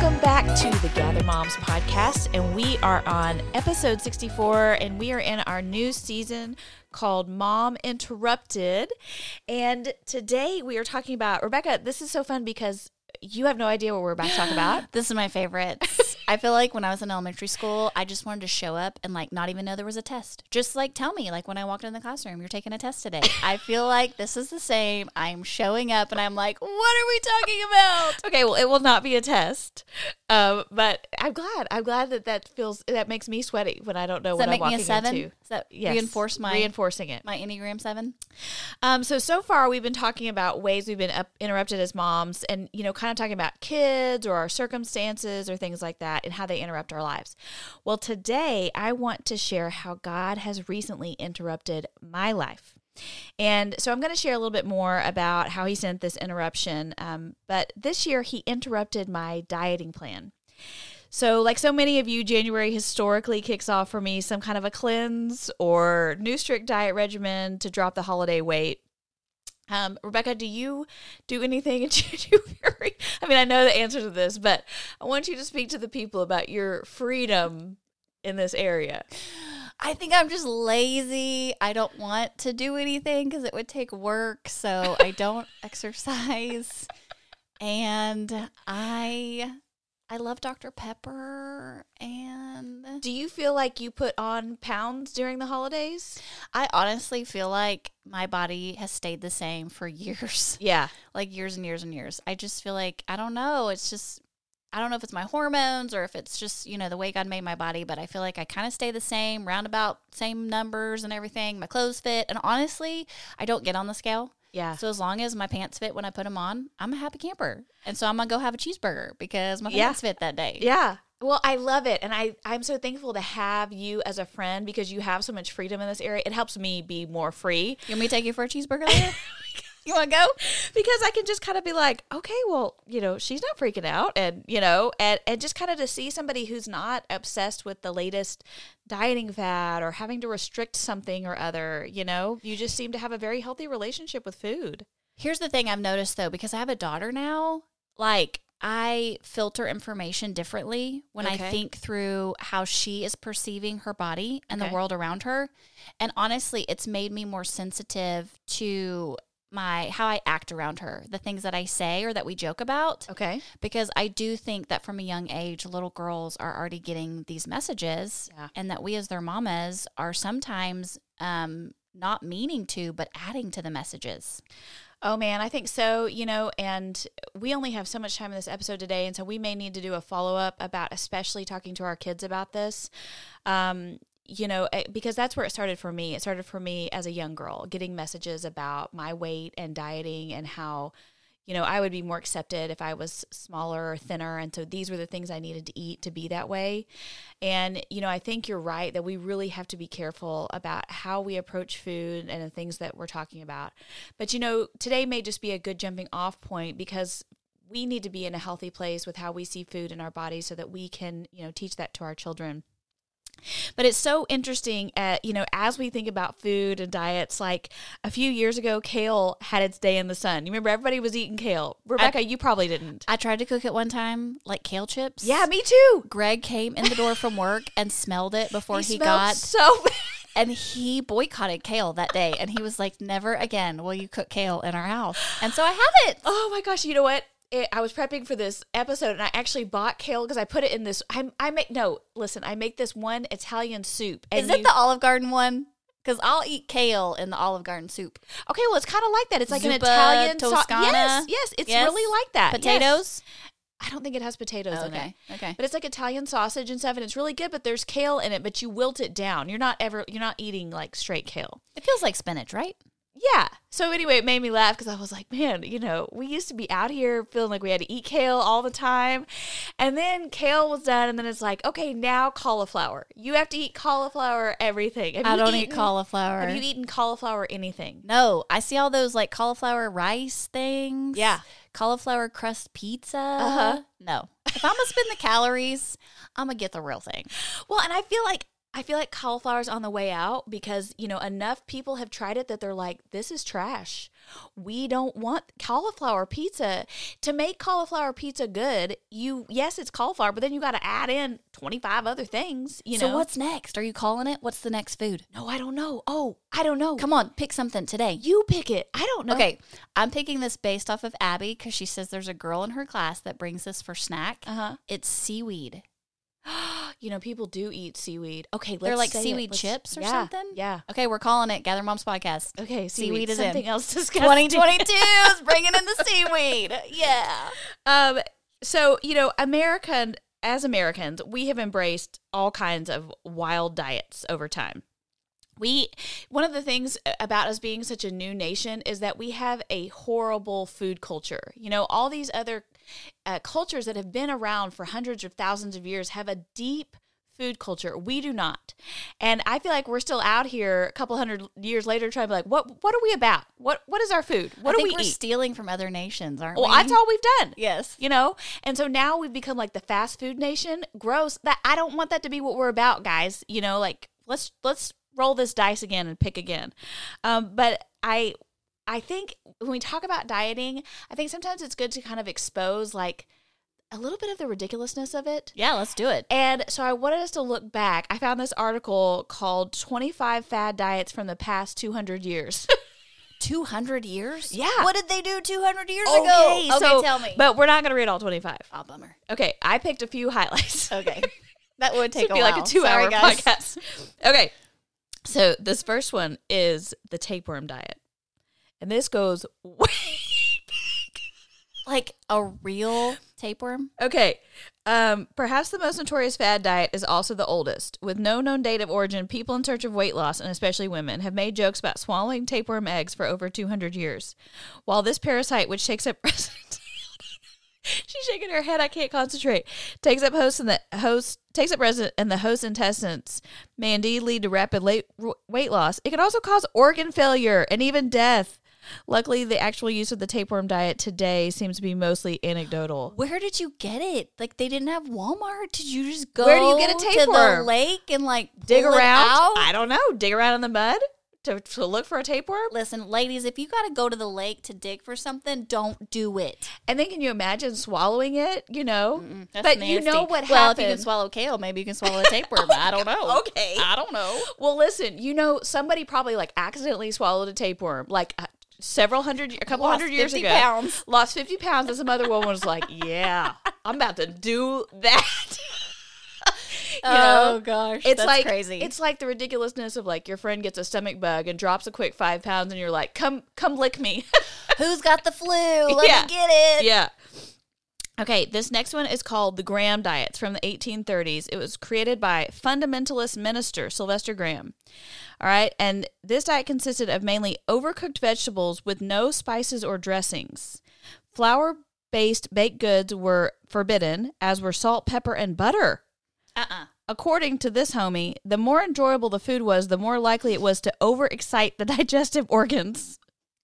Welcome back to the Gather Moms podcast. And we are on episode 64, and we are in our new season called Mom Interrupted. And today we are talking about Rebecca. This is so fun because you have no idea what we're about to talk about. This is my favorite. I feel like when I was in elementary school, I just wanted to show up and like not even know there was a test. Just like tell me, like when I walked in the classroom, you're taking a test today. I feel like this is the same. I'm showing up and I'm like, what are we talking about? Okay, well, it will not be a test, um, but I'm glad. I'm glad that that feels that makes me sweaty when I don't know Does what that make I'm me walking a seven? into. Does that Yes. reinforce my reinforcing it. my Enneagram seven? Um, so so far we've been talking about ways we've been up, interrupted as moms, and you know, kind of talking about kids or our circumstances or things like that, and how they interrupt our lives. Well, today I want to share how God has recently interrupted my life. And so I'm going to share a little bit more about how he sent this interruption. Um, but this year he interrupted my dieting plan. So, like so many of you, January historically kicks off for me some kind of a cleanse or new strict diet regimen to drop the holiday weight. Um, Rebecca, do you do anything in January? I mean, I know the answer to this, but I want you to speak to the people about your freedom in this area. I think I'm just lazy. I don't want to do anything because it would take work. So I don't exercise. And I I love Dr. Pepper and Do you feel like you put on pounds during the holidays? I honestly feel like my body has stayed the same for years. Yeah. Like years and years and years. I just feel like I don't know, it's just I don't know if it's my hormones or if it's just, you know, the way God made my body, but I feel like I kind of stay the same, roundabout same numbers and everything. My clothes fit. And honestly, I don't get on the scale. Yeah. So as long as my pants fit when I put them on, I'm a happy camper. And so I'm gonna go have a cheeseburger because my Yeah. pants fit that day. Yeah. Well, I love it. And I, I'm so thankful to have you as a friend because you have so much freedom in this area. It helps me be more free. You want me to take you for a cheeseburger later? you want to go? because I can just kind of be like, okay, well, you know, she's not freaking out, and you know, and and just kind of to see somebody who's not obsessed with the latest dieting fad or having to restrict something or other. You know, you just seem to have a very healthy relationship with food. Here's the thing I've noticed though, because I have a daughter now, like I filter information differently when I think through how she is perceiving her body and Okay. the world around her. And honestly, it's made me more sensitive to my how I act around her, the things that I say or that we joke about. Okay. Because I do think that from a young age, little girls are already getting these messages, Yeah. and that we as their mamas are sometimes um, not meaning to, but adding to the messages. Oh man, I think so. You know, and we only have so much time in this episode today, and so we may need to do a follow up about, especially talking to our kids about this. Um, you know, eh, because that's where it started for me. It started for me as a young girl, getting messages about my weight and dieting and how, you know, I would be more accepted if I was smaller or thinner. And so these were the things I needed to eat to be that way. And, you know, I think you're right that we really have to be careful about how we approach food and the things that we're talking about. But, you know, today may just be a good jumping off point because we need to be in a healthy place with how we see food in our bodies so that we can, you know, teach that to our children. But it's so interesting, uh, you know, as we think about food and diets. Like a few years ago, kale had its day in the sun. You remember everybody was eating kale. Rebecca, you probably didn't. I tried to cook it one time, like kale chips. Yeah, me too. Greg came in the door from work and smelled it before he, smelled got, so bad. and he boycotted kale that day. And he was like, "Never again will you cook kale in our house." And so I have it. Oh my gosh! You know what? It, I was prepping for this episode, and I actually bought kale because I put it in this. I, I make no. Listen, I make this one Italian soup. And Is it you- the Olive Garden one? Because I'll eat kale in the Olive Garden soup. Okay, well, it's kind of like that. It's like an Italian Toscana? yes, yes, it's Yes. really like that. Yes. Potatoes. I don't think it has potatoes oh, in it. okay. Okay. But it's like Italian sausage and stuff, and it's really good. But there's kale in it, but you wilt it down. You're not ever, you're not eating like straight kale. It feels like spinach, right? Yeah. So anyway, it made me laugh because I was like, man, you know, we used to be out here feeling like we had to eat kale all the time. And then kale was done, and then it's like, okay, now cauliflower. You have to eat cauliflower everything. Have I don't eat cauliflower. Have you eaten cauliflower anything? no, I see all those like cauliflower rice things. Yeah. Cauliflower crust pizza. Uh-huh. No. If I'm gonna spend the calories, I'm gonna get the real thing. Well, and I feel like I feel like cauliflower's on the way out because, you know, enough people have tried it that they're like, this is trash. We don't want cauliflower pizza. To make cauliflower pizza good, you yes, it's cauliflower, but then you got to add in 25 other things, you so know. what's next? Are you calling it? What's the next food? No, I don't know. Oh, I don't know. Come on, pick something today. you pick it. I don't know. Okay, I'm picking this based off of Abby because she says there's a girl in her class that brings this for snack. Uh-huh. It's seaweed. You know, people do eat seaweed. Okay, let's They're like seaweed chips or yeah, something? Yeah. Okay, we're calling it Gather Moms Podcast. Okay, seaweed, Seaweed is in. something else disgusting. 2022 is bringing in the seaweed. Yeah. Um, so you know, American as Americans, we have embraced all kinds of wild diets over time. We one of the things about us being such a new nation is that we have a horrible food culture. You know, all these other uh, cultures that have been around for hundreds of thousands of years have a deep food culture. We do not. And I feel like we're still out here a couple hundred years later trying to be like, what what are we about? What what is our food? What I do we we're eat? stealing from other nations, aren't well, we? that's all we've done Yes. you know and so now we've become like the fast food nation gross that i don't want that to be what we're about guys you know like let's let's roll this dice again and pick again um, but i i think when we talk about dieting i think sometimes it's good to kind of expose like a little bit of the ridiculousness of it Yeah, let's do it. and so I wanted us to look back. I found this article called 25 Fad Diets from the Past 200 Years. 200 years? Yeah. What did they do 200 years okay, ago? Okay, so, tell me. But we're not going to read all 25. oh, bummer. Okay, I picked a few highlights. Okay. That would take would be while. like a Sorry, guys. podcast. Okay, so this first one is the tapeworm diet, and this goes way. Back. Like a real tapeworm? Okay, um, perhaps the most notorious fad diet is also the oldest. With no known date of origin, people in search of weight loss, and especially women, have made jokes about swallowing tapeworm eggs for over 200 years. While this parasite, which takes up She's shaking her head. I can't concentrate. Takes up host in the host takes up resident in the host intestines. May indeed lead to rapid late, weight loss. It can also cause organ failure and even death. Luckily, the actual use of the tapeworm diet today seems to be mostly anecdotal. Where did you get it? Like they didn't have Walmart. Did you just go Where do you get a to the tapeworm? lake and like Dig around. I don't know. Dig around in the mud to, to look for a tapeworm. Listen, ladies, if you got to go to the lake to dig for something, don't do it. And then can you imagine swallowing it? You know, but you know what Well, if you can swallow kale, maybe you can swallow a tapeworm. I don't know. Okay. I don't know. Well, listen, you know, somebody probably like accidentally swallowed a tapeworm, like uh, several hundred, a couple Lost hundred years 50 ago. pounds. Lost 50 pounds. And some other woman was like, yeah, I'm about to do that. you oh, know? oh gosh, It's that's like crazy. It's like the ridiculousness of like your friend gets a stomach bug and drops a quick five pounds, and you're like, "Come, come lick me." Who's got the flu? Let Yeah. me get it. yeah. Okay, this next one is called the Graham Diet. It's from the 1830s. It was created by fundamentalist minister Sylvester Graham. All right, and this diet consisted of mainly overcooked vegetables with no spices or dressings. Flour based baked goods were forbidden, as were salt, pepper, and butter. Uh-uh. According to this homie, the more enjoyable the food was, the more likely it was to overexcite the digestive organs.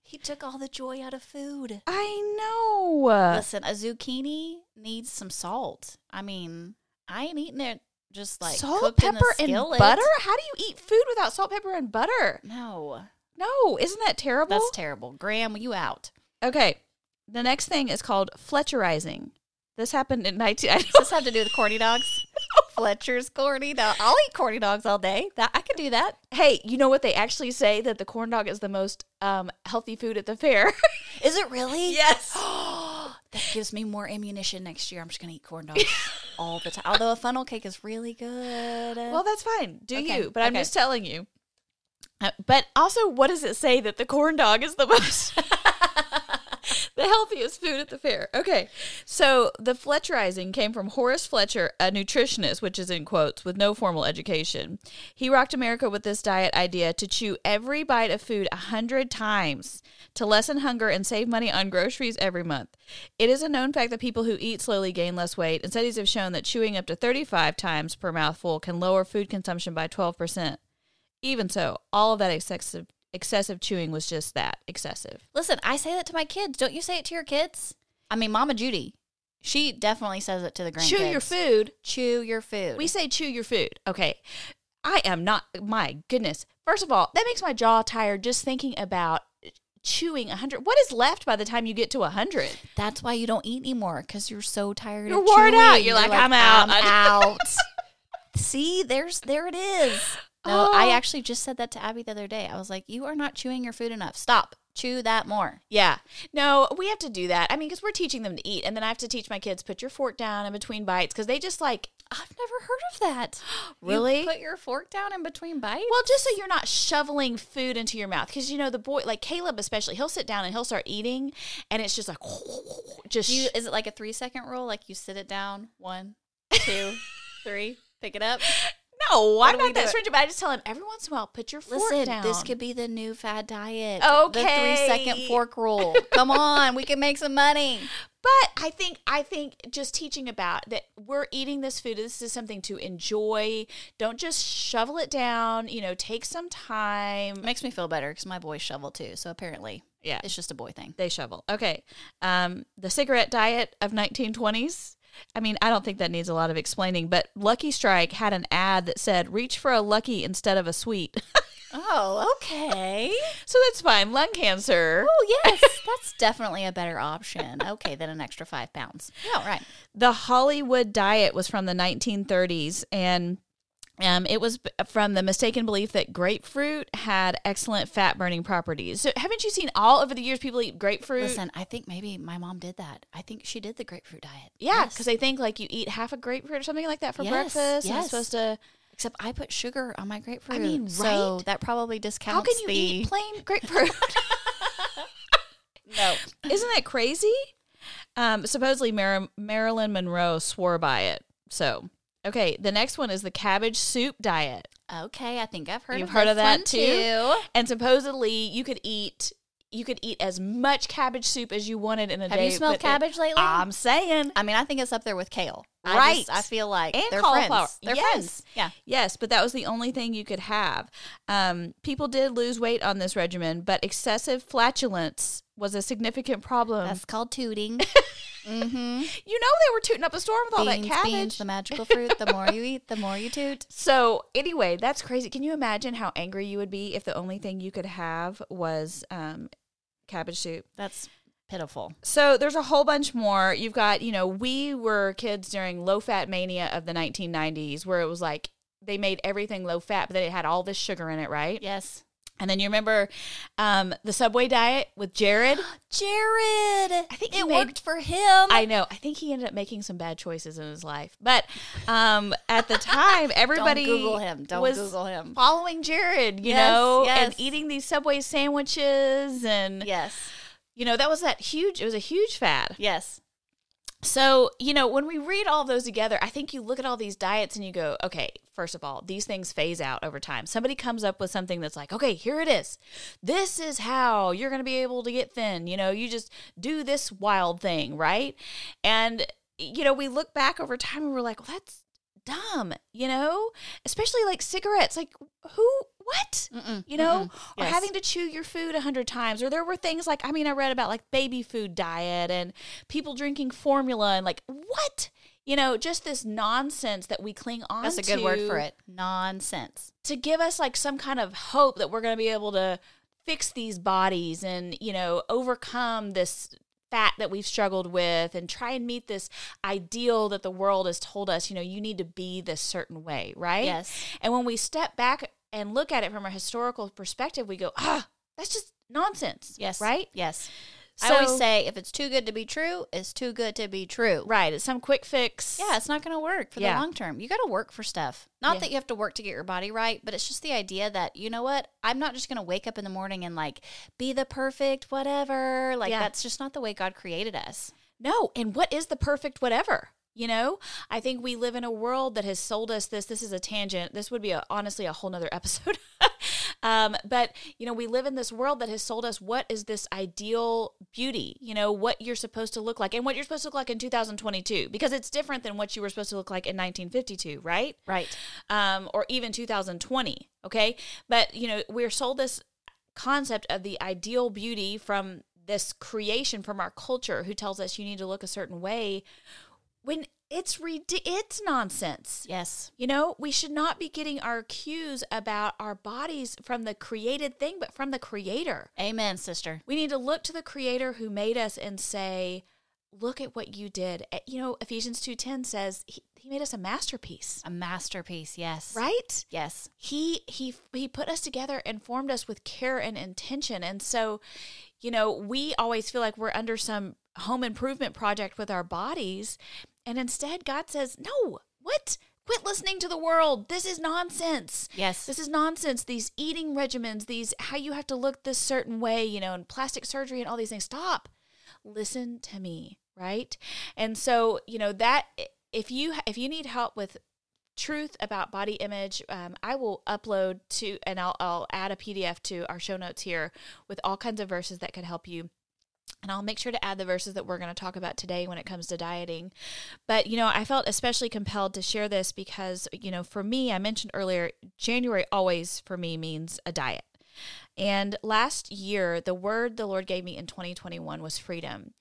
He took all the joy out of food. I know. Listen, a zucchini needs some salt. I mean, I ain't eating it just like salt, cooked in the pepper, and butter? How do you eat food without salt, pepper, and butter? No, No, isn't that terrible? that's terrible. Graham, you out? okay, the next thing is called Fletcherizing. This happened in 19. I Does this have to do with corny dogs? Fletcher's corny dog. I'll eat corny dogs all day. That I could do that. hey, you know what they actually say that the corn dog is the most um, healthy food at the fair. Is it really? yes. that gives me more ammunition next year. I'm just gonna eat corn dogs all the time. Although a funnel cake is really good. Well, that's fine. Do Okay, you? But I'm okay. just telling you. Uh, but also, what does it say that the corn dog is the most? the healthiest food at the fair. Okay. So the Fletcherizing came from Horace Fletcher, a nutritionist, which is in quotes, with no formal education. He rocked America with this diet idea to chew every bite of food a hundred times to lessen hunger and save money on groceries every month. It is a known fact that people who eat slowly gain less weight, and studies have shown that chewing up to 35 times per mouthful can lower food consumption by 12%. Even so, all of that excessive excessive chewing was just that excessive. Listen, I say that to my kids. Don't you say it to your kids? I mean, Mama Judy, she definitely says it to the grandkids. Chew your food. Chew your food. We say chew your food. Okay. I am not my goodness. First of all, that makes my jaw tired just thinking about chewing 100. What is left by the time you get to 100? That's why you don't eat anymore because you're so tired. You're of worn out. You're like, "I'm out." I'm out. See, there's there it is. No, I Oh. actually just said that to Abby the other day. I was like, "You are not chewing your food enough. Stop. Chew that more." Yeah. No, we have to do that. I mean, because we're teaching them to eat. And then I have to teach my kids, put your fork down in between bites because they just like, I've never heard of that. You Really? put your fork down in between bites? well, just so you're not shoveling food into your mouth. Because, you know, the boy, like Caleb especially, he'll sit down and he'll start eating. And it's just like, just. You, is it like a three second rule? Like you sit it down, one, two, three, pick it up. No, I'm not that do? stringent, but I just tell him every once in a while, put your fork Listen, down. this could be the new fad diet. Okay. The three second fork rule. Come on, we can make some money. But I think I think just teaching about that we're eating this food. This is something to enjoy. Don't just shovel it down. You know, take some time. It makes me feel better because my boys shovel too. So apparently, Yeah, it's just a boy thing. they shovel. Okay, um, the cigarette diet of 1920s. I mean, I don't think that needs a lot of explaining. But Lucky Strike had an ad that said, "Reach for a lucky instead of a sweet." Oh, okay. so that's fine. Lung cancer. oh, yes. That's definitely a better option. Okay, than an extra five pounds. Yeah, right. the Hollywood diet was from the 1930s and um, it was from the mistaken belief that grapefruit had excellent fat burning properties. So, haven't you seen all over the years people eat grapefruit? Listen, I think maybe my mom did that. I think she did the grapefruit diet. yeah, Yes. because they think like you eat half a grapefruit or something like that for Yes, breakfast. And yes. it's supposed to. Except I put sugar on my grapefruit. I mean, So right? that probably discounts How can you the. eat plain grapefruit? no. Isn't that crazy? Um, supposedly Mar- Marilyn Monroe swore by it. So, okay, the next one is the cabbage soup diet. Okay, I think I've heard You've of heard of that one too? And supposedly you could eat you could eat as much cabbage soup as you wanted in a Have day. you smelled but it- cabbage lately? I'm saying. I mean, I think it's up there with kale. I Right. just- I feel like And they're cauliflower. friends. They're Yes. friends. Yeah. Yes, but that was the only thing you could have. Um, people did lose weight on this regimen, but excessive flatulence was a significant problem. That's called tooting. mm-hmm. you know they were tooting up a storm with all that cabbage. beans, the magical fruit. The more you eat, the more you toot. So anyway, that's crazy. Can you imagine how angry you would be if the only thing you could have was um, cabbage soup? That's pitiful. So there's a whole bunch more. You've got, you know, we were kids during low fat mania of the 1990s where it was like they made everything low fat, but then it had all this sugar in it, right? Yes. And then you remember um, the Subway diet with Jared? Jared. I think it made- worked for him. I know. I think he ended up making some bad choices in his life. But um, at the time, everybody Don't Google him. Don't was Google him. following Jared, you Yes, know, yes. and eating these Subway sandwiches. And, Yes. You know, that was that huge, it was a huge fad. Yes. So, you know, when we read all those together, I think you look at all these diets and you go, okay, first of all, these things phase out over time. Somebody comes up with something that's like, okay, here it is. This is how you're going to be able to get thin. You know, you just do this wild thing, right? And, you know, we look back over time and we're like, well, that's dumb, you know, especially like cigarettes. Like, who, what? Mm-mm, you know, mm-mm. or Yes. having to chew your food a hundred times, or there were things like I mean, I read about like baby food diet and people drinking formula and like what, you know, just this nonsense that we cling on. To That's a good word for it. Nonsense. to give us like some kind of hope that we're going to be able to fix these bodies and you know overcome this fat that we've struggled with and try and meet this ideal that the world has told us you know you need to be this certain way right Yes. and when we step back and look at it from a historical perspective, we go, ah, that's just nonsense. Yes. Right? Yes. I always say if it's too good to be true, it's too good to be true. Right. It's some quick fix. Yeah, it's not going to work for Yeah. the long term. You got to work for stuff. Not Yeah. that you have to work to get your body right, but it's just the idea that, you know what? I'm not just going to wake up in the morning and like be the perfect whatever. Like Yeah. that's just not the way God created us. No, and what is the perfect whatever? You know, I think we live in a world that has sold us this. This is a tangent. This would be a, honestly a whole nother episode. um, but, you know, we live in this world that has sold us what is this ideal beauty, you know, what you're supposed to look like and what you're supposed to look like in 2022, because it's different than what you were supposed to look like in 1952, right? Right. um, or even 2020. Okay. But, you know, we're sold this concept of the ideal beauty from this creation from our culture who tells us you need to look a certain way when it's it's nonsense. Yes. You know, we should not be getting our cues about our bodies from the created thing, but from the creator. Amen, sister. We need to look to the creator who made us and say, look at what you did. Eh, You know, Ephesians 2:10 says he, he made us a masterpiece. A masterpiece. Yes. Right? Yes. he he he put us together and formed us with care and intention and so you know we always feel like we're under some home improvement project with our bodies and instead god says no what? Quit listening to the world. This is nonsense. Yes. this is nonsense. These eating regimens these how you have to look this certain way you know and plastic surgery and all these things. Stop. Listen to me right? And so you know that if you if you need help with truth about body image um, i will upload to and I'll, I'll add a pdf to our show notes here with all kinds of verses that could help you and I'll make sure to add the verses that we're going to talk about today when it comes to dieting. But, you know, I felt especially compelled to share this because, you know, for me, I mentioned earlier, January always for me means a diet. And last year, the word the Lord gave me in 2021 was freedom.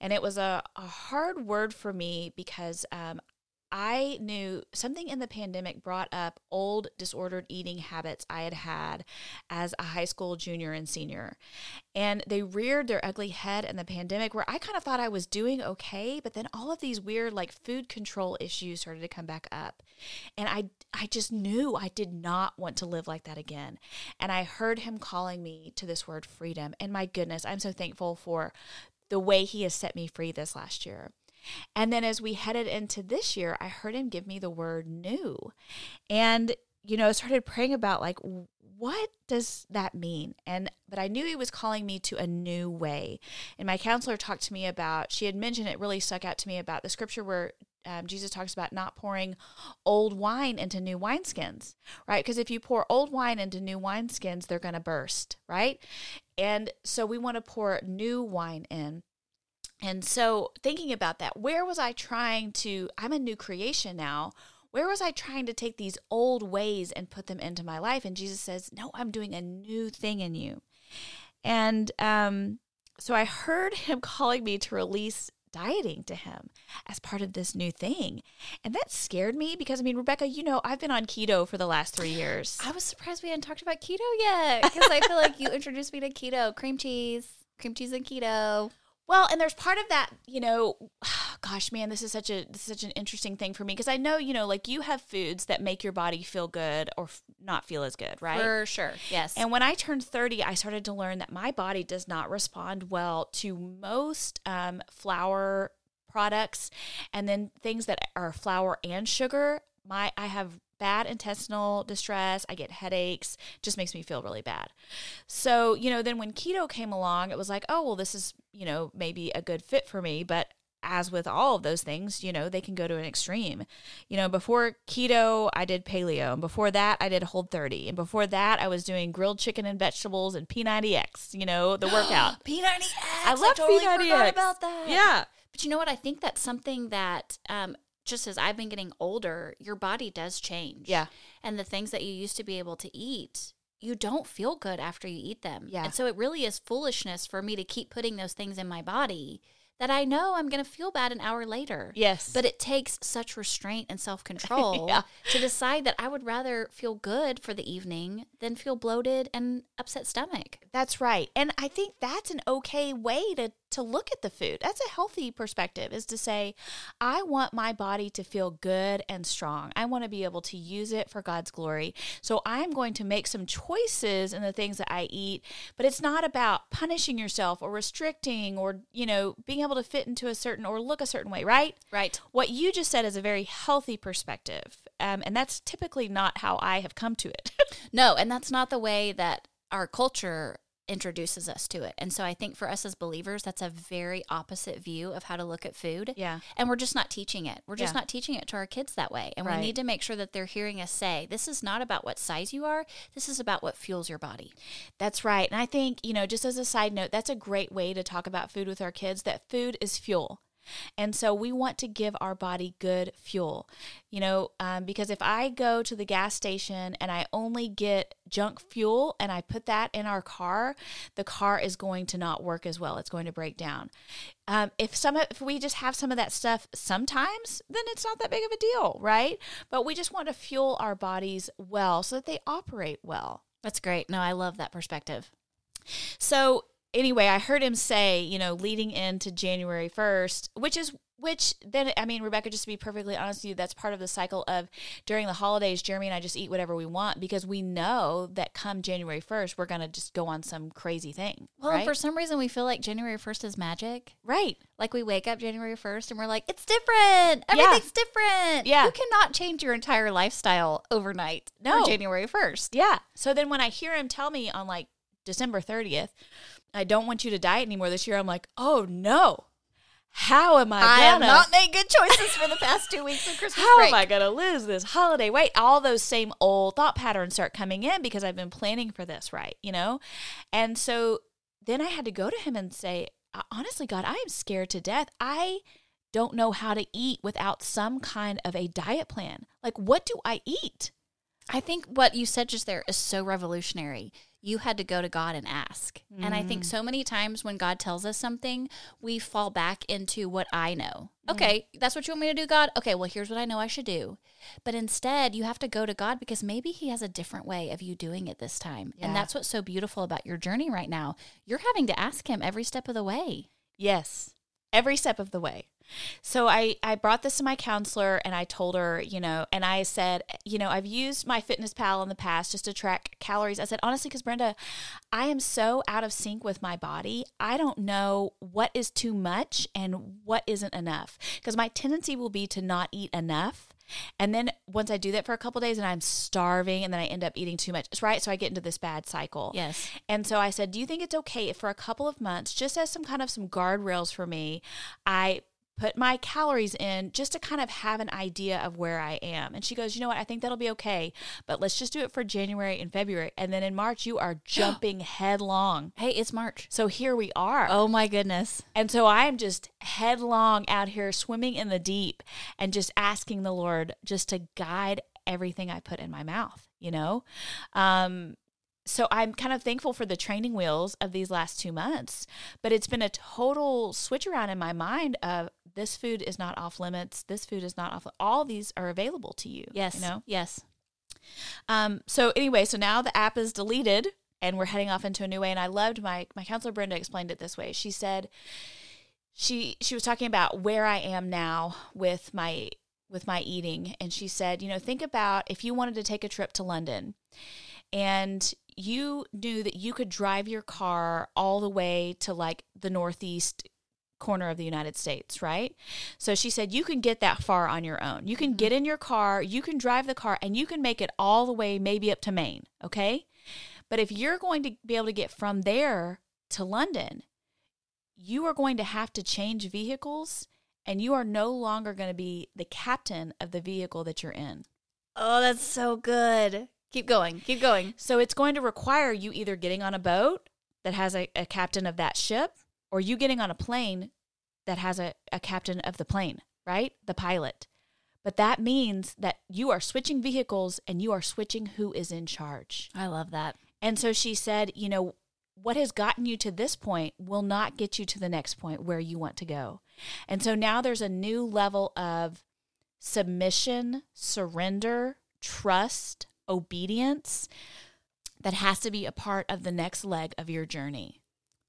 And it was a, a hard word for me because um, I knew something in the pandemic brought up old disordered eating habits I had had as a high school junior and senior. And they reared their ugly head in the pandemic where I kind of thought I was doing okay, but then all of these weird like food control issues started to come back up. And I I just knew I did not want to live like that again. And I heard him calling me to this word freedom. And my goodness, I'm so thankful for the way he has set me free this last year. And then as we headed into this year, I heard him give me the word new. And, you know, I started praying about like, what does that mean? And, but I knew he was calling me to a new way. And my counselor talked to me about, she had mentioned it really stuck out to me about the scripture where um, Jesus talks about not pouring old wine into new wineskins, right? Because if you pour old wine into new wineskins, they're going to burst, right? And so we want to pour new wine in. And so, thinking about that, where was I trying to? I'm a new creation now. Where was I trying to take these old ways and put them into my life? And Jesus says, No, I'm doing a new thing in you. And um, so I heard him calling me to release dieting to him as part of this new thing. And that scared me because, I mean, Rebecca, you know, I've been on keto for the last three years. I was surprised we hadn't talked about keto yet because I feel like you introduced me to keto, cream cheese, cream cheese and keto. Well, and there's part of that, you know, gosh, man, this is such a this is such an interesting thing for me because I know, you know, like you have foods that make your body feel good or f- not feel as good, right? For sure. Yes. And when I turned 30, I started to learn that my body does not respond well to most um, flour products and then things that are flour and sugar. My I have bad intestinal distress. I get headaches. Just makes me feel really bad. So, you know, then when keto came along, it was like, oh, well, this is, you know, maybe a good fit for me. But as with all of those things, you know, they can go to an extreme. You know, before keto, I did paleo. And before that, I did Whole30. And before that, I was doing grilled chicken and vegetables and P90X, you know, the workout. P90X. I love totally P90X. forgot about that. Yeah. But you know what? I think that's something that um, just as I've been getting older, your body does change. Yeah. And the things that you used to be able to eat, you don't feel good after you eat them. Yeah. And so it really is foolishness for me to keep putting those things in my body that I know I'm going to feel bad an hour later. Yes. But it takes such restraint and self control Yeah. to decide that I would rather feel good for the evening than feel bloated and upset stomach. That's right. And I think that's an okay way to to look at the food. That's a healthy perspective is to say, I want my body to feel good and strong. I want to be able to use it for God's glory. So I'm going to make some choices in the things that I eat, but it's not about punishing yourself or restricting or, you know, being able to fit into a certain or look a certain way, right? Right. What you just said is a very healthy perspective. Um, and that's typically not how I have come to it. no, and that's not the way that our culture introduces us to it. And so I think for us as believers, that's a very opposite view of how to look at food. Yeah. And we're just not teaching it. We're just Yeah. not teaching it to our kids that way. And Right. we need to make sure that they're hearing us say, this is not about what size you are, this is about what fuels your body. That's right. And I think, you know, just as a side note, that's a great way to talk about food with our kids that food is fuel. And so we want to give our body good fuel, you know, um, because if I go to the gas station and I only get junk fuel and I put that in our car, the car is going to not work as well. It's going to break down. Um, if some, if we just have some of that stuff sometimes, then it's not that big of a deal, right? But we just want to fuel our bodies well so that they operate well. That's great. No, I love that perspective. So anyway, I heard him say, you know, leading into January 1st, which is which then I mean, Rebecca, just to be perfectly honest with you, that's part of the cycle of during the holidays, Jeremy and I just eat whatever we want because we know that come January 1st, we're gonna just go on some crazy thing. Well, right? for some reason, we feel like January 1st is magic. right. Like we wake up January 1st and we're like, it's different. Everything's different. Yeah. You cannot change your entire lifestyle overnight No. January 1st. Yeah. So then when I hear him tell me on like December 30th, I don't want you to diet anymore this year, I'm like, oh no. How am I, I have gonna not made good choices for the past two weeks of Christmas How break. am I going to lose this holiday weight? All those same old thought patterns start coming in because I've been planning for this, right? You know? And so then I had to go to him and say, honestly, God, I am scared to death. I don't know how to eat without some kind of a diet plan. Like, what do I eat? I think what you said just there is so revolutionary. You had to go to God and ask. And I think mm. so many times when God tells us something, we fall back into what I know. Mm. Okay, that's what you want me to do, God? Okay, well, here's what I know I should do. But instead, you have to go to God because maybe He has a different way of you doing it this time. Yeah. And that's what's so beautiful about your journey right now. You're having to ask Him every step of the way. Yes, every step of the way. So I I brought this to my counselor and I told her, you know, and I said, you know, I've used MyFitnessPal in the past just to track calories. I said honestly cuz Brenda, I am so out of sync with my body. I don't know what is too much and what isn't enough because my tendency will be to not eat enough. And then once I do that for a couple days and I'm starving and then I end up eating too much, right? So I get into this bad cycle. Yes. And so I said, Do you think it's okay if for a couple of months, just as some kind of some guardrails for me, I put my calories in just to kind of have an idea of where I am? And she goes, You know what? I think that'll be okay, but let's just do it for January and February. And then in March, you are jumping headlong. Hey, it's March. So here we are. Oh my goodness. And so I am just headlong out here swimming in the deep and just asking the Lord just to guide everything I put in my mouth, you know? Um, so I'm kind of thankful for the training wheels of these last two months, but it's been a total switch around in my mind of this food is not off limits. This food is not off. All these are available to you. Yes. You know? Yes. Um, so anyway, so now the app is deleted and we're heading off into a new way. And I loved my my counselor Brenda explained it this way. She said she she was talking about where I am now with my with my eating, and she said, you know, think about if you wanted to take a trip to London, and you knew that you could drive your car all the way to like the northeast corner of the United States, right? So she said you can get that far on your own. You can mm-hmm. get in your car, you can drive the car, and you can make it all the way maybe up to Maine, okay? But if you're going to be able to get from there to London, you are going to have to change vehicles and you are no longer going to be the captain of the vehicle that you're in. Oh, that's so good. Keep going. Keep going. So it's going to require you either getting on a boat that has a, a captain of that ship or you getting on a plane that has a, a captain of the plane, right? The pilot. But that means that you are switching vehicles and you are switching who is in charge. I love that. And so she said, you know, what has gotten you to this point will not get you to the next point where you want to go. And so now there's a new level of submission, surrender, trust, obedience that has to be a part of the next leg of your journey.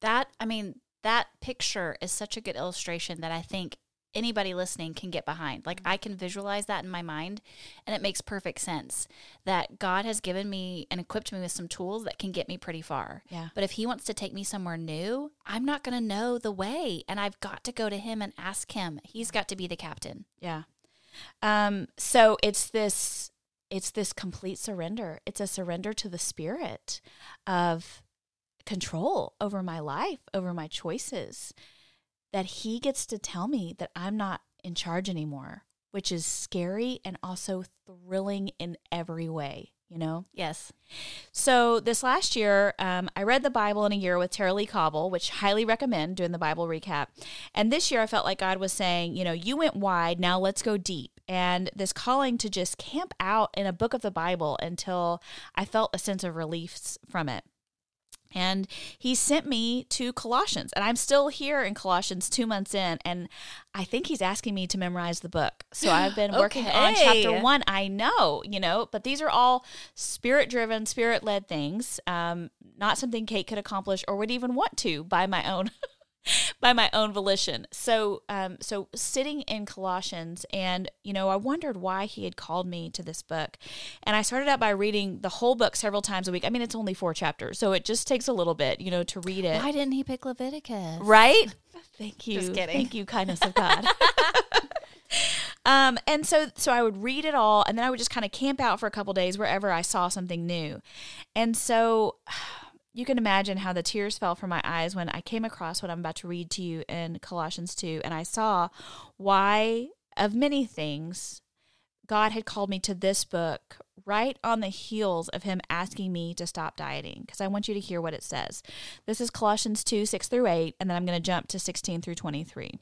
That, I mean, that picture is such a good illustration that I think anybody listening can get behind. Like I can visualize that in my mind and it makes perfect sense that God has given me and equipped me with some tools that can get me pretty far. Yeah. But if he wants to take me somewhere new, I'm not going to know the way and I've got to go to him and ask him. He's got to be the captain. Yeah. Um, so it's this it's this complete surrender. It's a surrender to the spirit of control over my life, over my choices. That he gets to tell me that I'm not in charge anymore, which is scary and also thrilling in every way, you know? Yes. So this last year, um, I read the Bible in a year with Tara-Leigh Cobble, which highly recommend doing the Bible recap. And this year, I felt like God was saying, you know, you went wide, now let's go deep. And this calling to just camp out in a book of the Bible until I felt a sense of relief from it. And he sent me to Colossians, and I'm still here in Colossians two months in, and I think he's asking me to memorize the book. So I've been working on chapter one. I know, you know, but these are all spirit driven, spirit led things, um, not something Kate could accomplish or would even want to by my own. by my own volition. So, um, so sitting in Colossians, and you know, I wondered why he had called me to this book, and I started out by reading the whole book several times a week. I mean, it's only four chapters, so it just takes a little bit, you know, to read it. Why didn't he pick Leviticus? Right? Thank you. Just kidding. Thank you, kindness of God. um, and so so I would read it all and then I would just kind of camp out for a couple days wherever I saw something new. And so you can imagine how the tears fell from my eyes when I came across what I'm about to read to you in Colossians 2 and I saw why of many things God had called me to this book right on the heels of him asking me to stop dieting because I want you to hear what it says. This is Colossians 2 6 through 8, and then I'm going to jump to 16 through 23.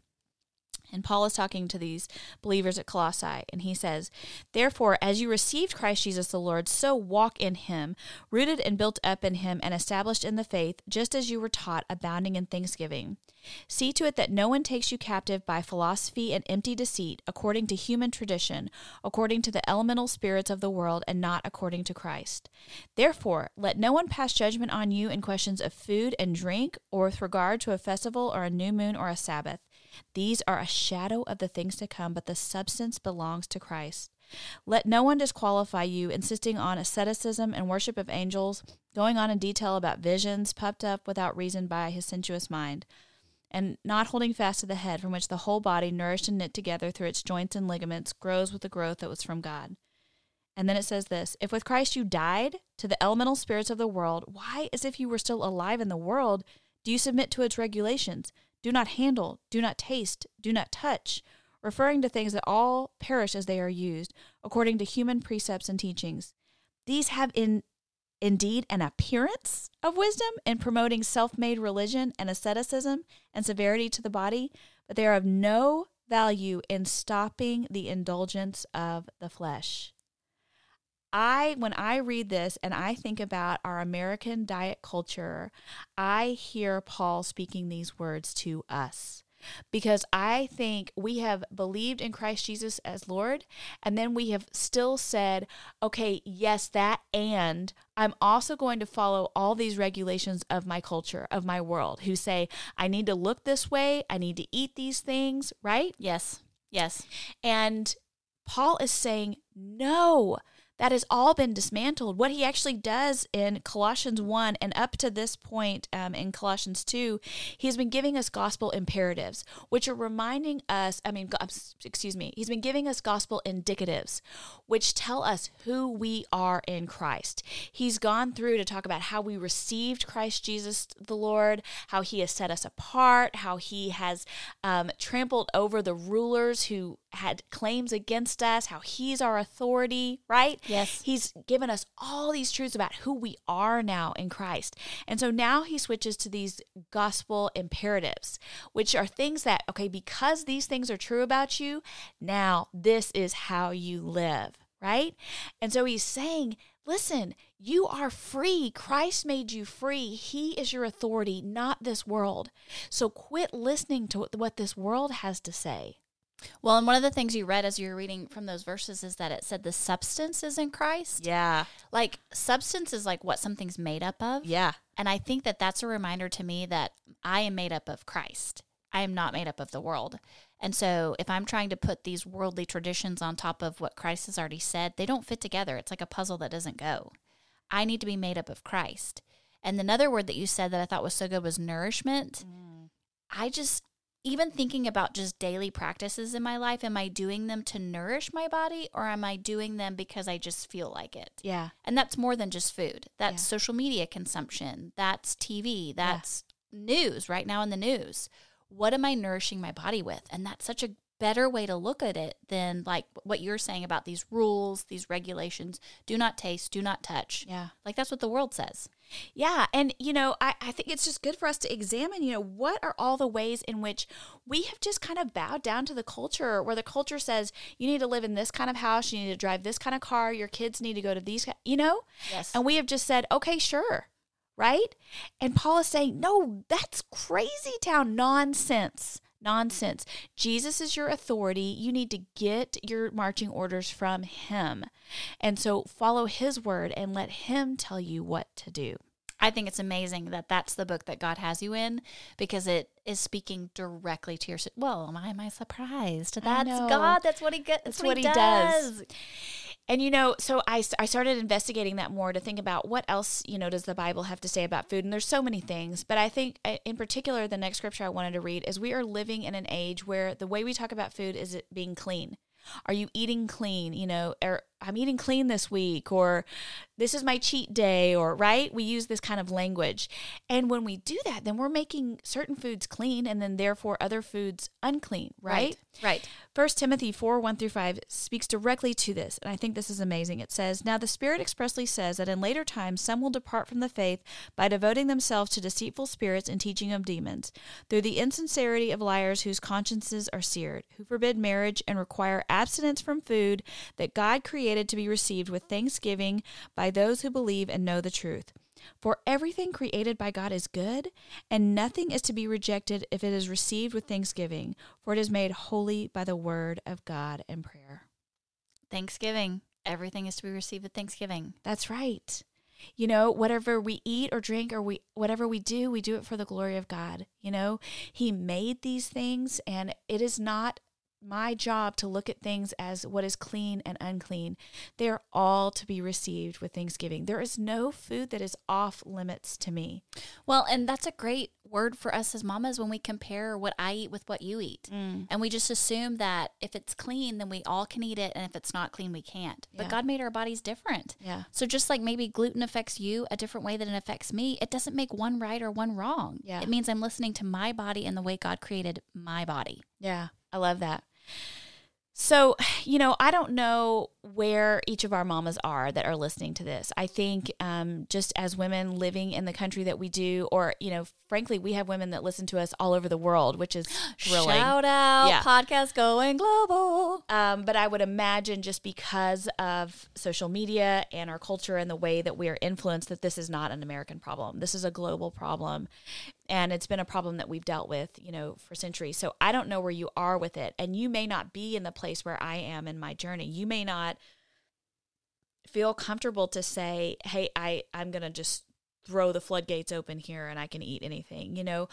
And Paul is talking to these believers at Colossae, and he says, Therefore, as you received Christ Jesus the Lord, so walk in him, rooted and built up in him, and established in the faith, just as you were taught, abounding in thanksgiving. See to it that no one takes you captive by philosophy and empty deceit, according to human tradition, according to the elemental spirits of the world, and not according to Christ. Therefore, let no one pass judgment on you in questions of food and drink, or with regard to a festival, or a new moon, or a Sabbath. These are a shadow of the things to come, but the substance belongs to Christ. Let no one disqualify you, insisting on asceticism and worship of angels, going on in detail about visions, puffed up without reason by his sensuous mind, and not holding fast to the head, from which the whole body, nourished and knit together through its joints and ligaments, grows with the growth that was from God. And then it says this If with Christ you died to the elemental spirits of the world, why, as if you were still alive in the world, do you submit to its regulations? Do not handle, do not taste, do not touch, referring to things that all perish as they are used, according to human precepts and teachings. These have in indeed an appearance of wisdom in promoting self-made religion and asceticism and severity to the body, but they are of no value in stopping the indulgence of the flesh. I when I read this and I think about our American diet culture, I hear Paul speaking these words to us. Because I think we have believed in Christ Jesus as Lord, and then we have still said, okay, yes, that, and I'm also going to follow all these regulations of my culture, of my world, who say, I need to look this way, I need to eat these things, right? Yes. Yes. And Paul is saying, no, that has all been dismantled. What he actually does in Colossians 1 and up to this point um, in Colossians 2, he's been giving us gospel imperatives, which are reminding us, I mean, excuse me, he's been giving us gospel indicatives, which tell us who we are in Christ. He's gone through to talk about how we received Christ Jesus the Lord, how he has set us apart, how he has um, trampled over the rulers who had claims against us, how he's our authority, right? Yes. He's given us all these truths about who we are now in Christ. And so now he switches to these gospel imperatives, which are things that, okay, because these things are true about you, now this is how you live, right? And so he's saying, listen, you are free. Christ made you free. He is your authority, not this world. So quit listening to what this world has to say. Well, and one of the things you read as you were reading from those verses is that it said the substance is in Christ. Yeah. Like substance is like what something's made up of. Yeah. And I think that that's a reminder to me that I am made up of Christ. I am not made up of the world. And so if I'm trying to put these worldly traditions on top of what Christ has already said, they don't fit together. It's like a puzzle that doesn't go. I need to be made up of Christ. And another word that you said that I thought was so good was nourishment. Mm. I just, even thinking about just daily practices in my life, am I doing them to nourish my body or am I doing them because I just feel like it? Yeah. And that's more than just food. That's yeah. social media consumption. That's TV. That's yeah. news right now in the news what am I nourishing my body with? And that's such a better way to look at it than like what you're saying about these rules, these regulations. Do not taste, do not touch. Yeah. Like that's what the world says. Yeah. And, you know, I, I think it's just good for us to examine, you know, what are all the ways in which we have just kind of bowed down to the culture where the culture says you need to live in this kind of house, you need to drive this kind of car, your kids need to go to these, you know? Yes. And we have just said, okay, sure right? And Paul is saying, no, that's crazy town nonsense. Nonsense. Jesus is your authority. You need to get your marching orders from him. And so follow his word and let him tell you what to do. I think it's amazing that that's the book that God has you in because it is speaking directly to your. Well, am I, am I surprised? That's God. That's what he gets. That's, that's, what, what he does. does. And you know, so I, I started investigating that more to think about what else, you know, does the Bible have to say about food? And there's so many things, but I think uh, in particular, the next scripture I wanted to read is we are living in an age where the way we talk about food is it being clean. Are you eating clean? You know, or I'm eating clean this week, or this is my cheat day, or right? We use this kind of language. And when we do that, then we're making certain foods clean and then therefore other foods unclean, right? Right. right. First Timothy 4 1 through 5 speaks directly to this. And I think this is amazing. It says, Now the Spirit expressly says that in later times some will depart from the faith by devoting themselves to deceitful spirits and teaching of demons, through the insincerity of liars whose consciences are seared, who forbid marriage and require abstinence from food that God created to be received with thanksgiving by those who believe and know the truth. For everything created by God is good, and nothing is to be rejected if it is received with thanksgiving, for it is made holy by the word of God and prayer. Thanksgiving. Everything is to be received with thanksgiving. That's right. You know, whatever we eat or drink or we whatever we do, we do it for the glory of God. You know, he made these things and it is not my job to look at things as what is clean and unclean. They are all to be received with thanksgiving. There is no food that is off limits to me. Well, and that's a great word for us as mamas when we compare what I eat with what you eat. Mm. And we just assume that if it's clean, then we all can eat it. And if it's not clean, we can't. But yeah. God made our bodies different. Yeah. So just like maybe gluten affects you a different way than it affects me, it doesn't make one right or one wrong. Yeah. It means I'm listening to my body and the way God created my body. Yeah. I love that. So, you know, I don't know where each of our mamas are that are listening to this. I think um, just as women living in the country that we do, or, you know, frankly, we have women that listen to us all over the world, which is thrilling. Shout out, yeah. podcast going global. Um, but I would imagine just because of social media and our culture and the way that we are influenced, that this is not an American problem. This is a global problem and it's been a problem that we've dealt with you know for centuries. So i don't know where you are with it and you may not be in the place where i am in my journey. You may not feel comfortable to say hey i i'm going to just throw the floodgates open here and i can eat anything you know?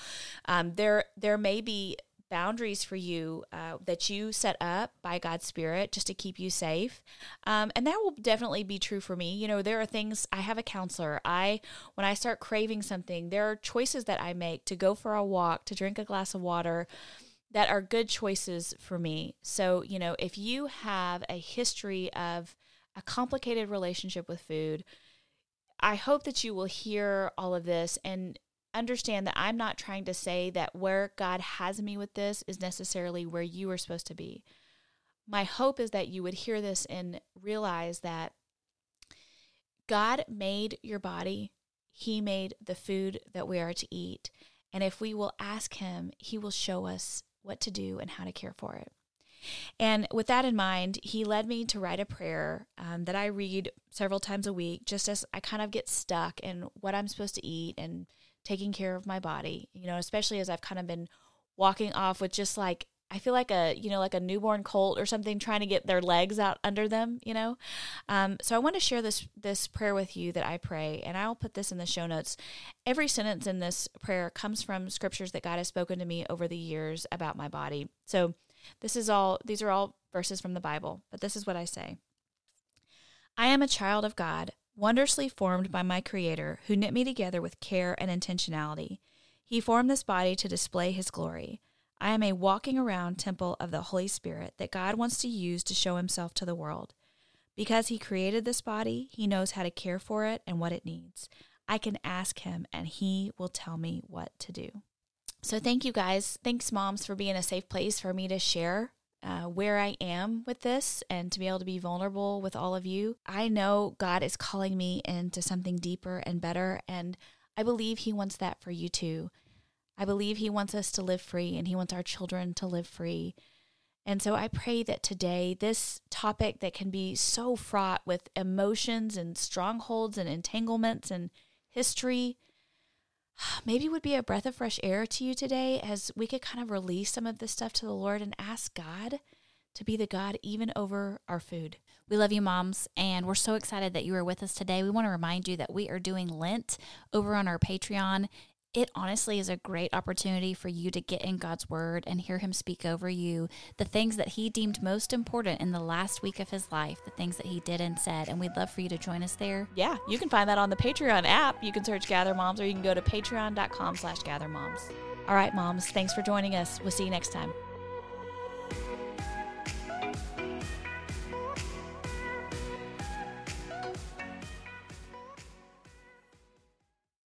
Um, there there may be boundaries for you uh, that you set up by God's Spirit just to keep you safe. Um, and that will definitely be true for me. You know, there are things I have a counselor. I, when I start craving something, there are choices that I make to go for a walk, to drink a glass of water that are good choices for me. So, you know, if you have a history of a complicated relationship with food, I hope that you will hear all of this and understand that I'm not trying to say that where God has me with this is necessarily where you are supposed to be. My hope is that you would hear this and realize that God made your body, He made the food that we are to eat. And if we will ask Him, He will show us what to do and how to care for it. And with that in mind, he led me to write a prayer um, that I read several times a week, just as I kind of get stuck in what I'm supposed to eat and taking care of my body, you know, especially as I've kind of been walking off with just like I feel like a you know like a newborn colt or something trying to get their legs out under them, you know. Um, so I want to share this this prayer with you that I pray, and I'll put this in the show notes. Every sentence in this prayer comes from scriptures that God has spoken to me over the years about my body. So this is all these are all verses from the Bible, but this is what I say. I am a child of God, wondrously formed by my Creator, who knit me together with care and intentionality. He formed this body to display His glory. I am a walking around temple of the Holy Spirit that God wants to use to show himself to the world. Because he created this body, he knows how to care for it and what it needs. I can ask him and he will tell me what to do. So, thank you guys. Thanks, moms, for being a safe place for me to share uh, where I am with this and to be able to be vulnerable with all of you. I know God is calling me into something deeper and better, and I believe He wants that for you too. I believe He wants us to live free and He wants our children to live free. And so I pray that today, this topic that can be so fraught with emotions and strongholds and entanglements and history, maybe would be a breath of fresh air to you today as we could kind of release some of this stuff to the Lord and ask God to be the God even over our food. We love you, moms, and we're so excited that you are with us today. We want to remind you that we are doing Lent over on our Patreon it honestly is a great opportunity for you to get in God's word and hear Him speak over you the things that He deemed most important in the last week of His life, the things that He did and said. And we'd love for you to join us there. Yeah, you can find that on the Patreon app. You can search Gather Moms or you can go to patreon.com slash gather moms. All right, moms, thanks for joining us. We'll see you next time.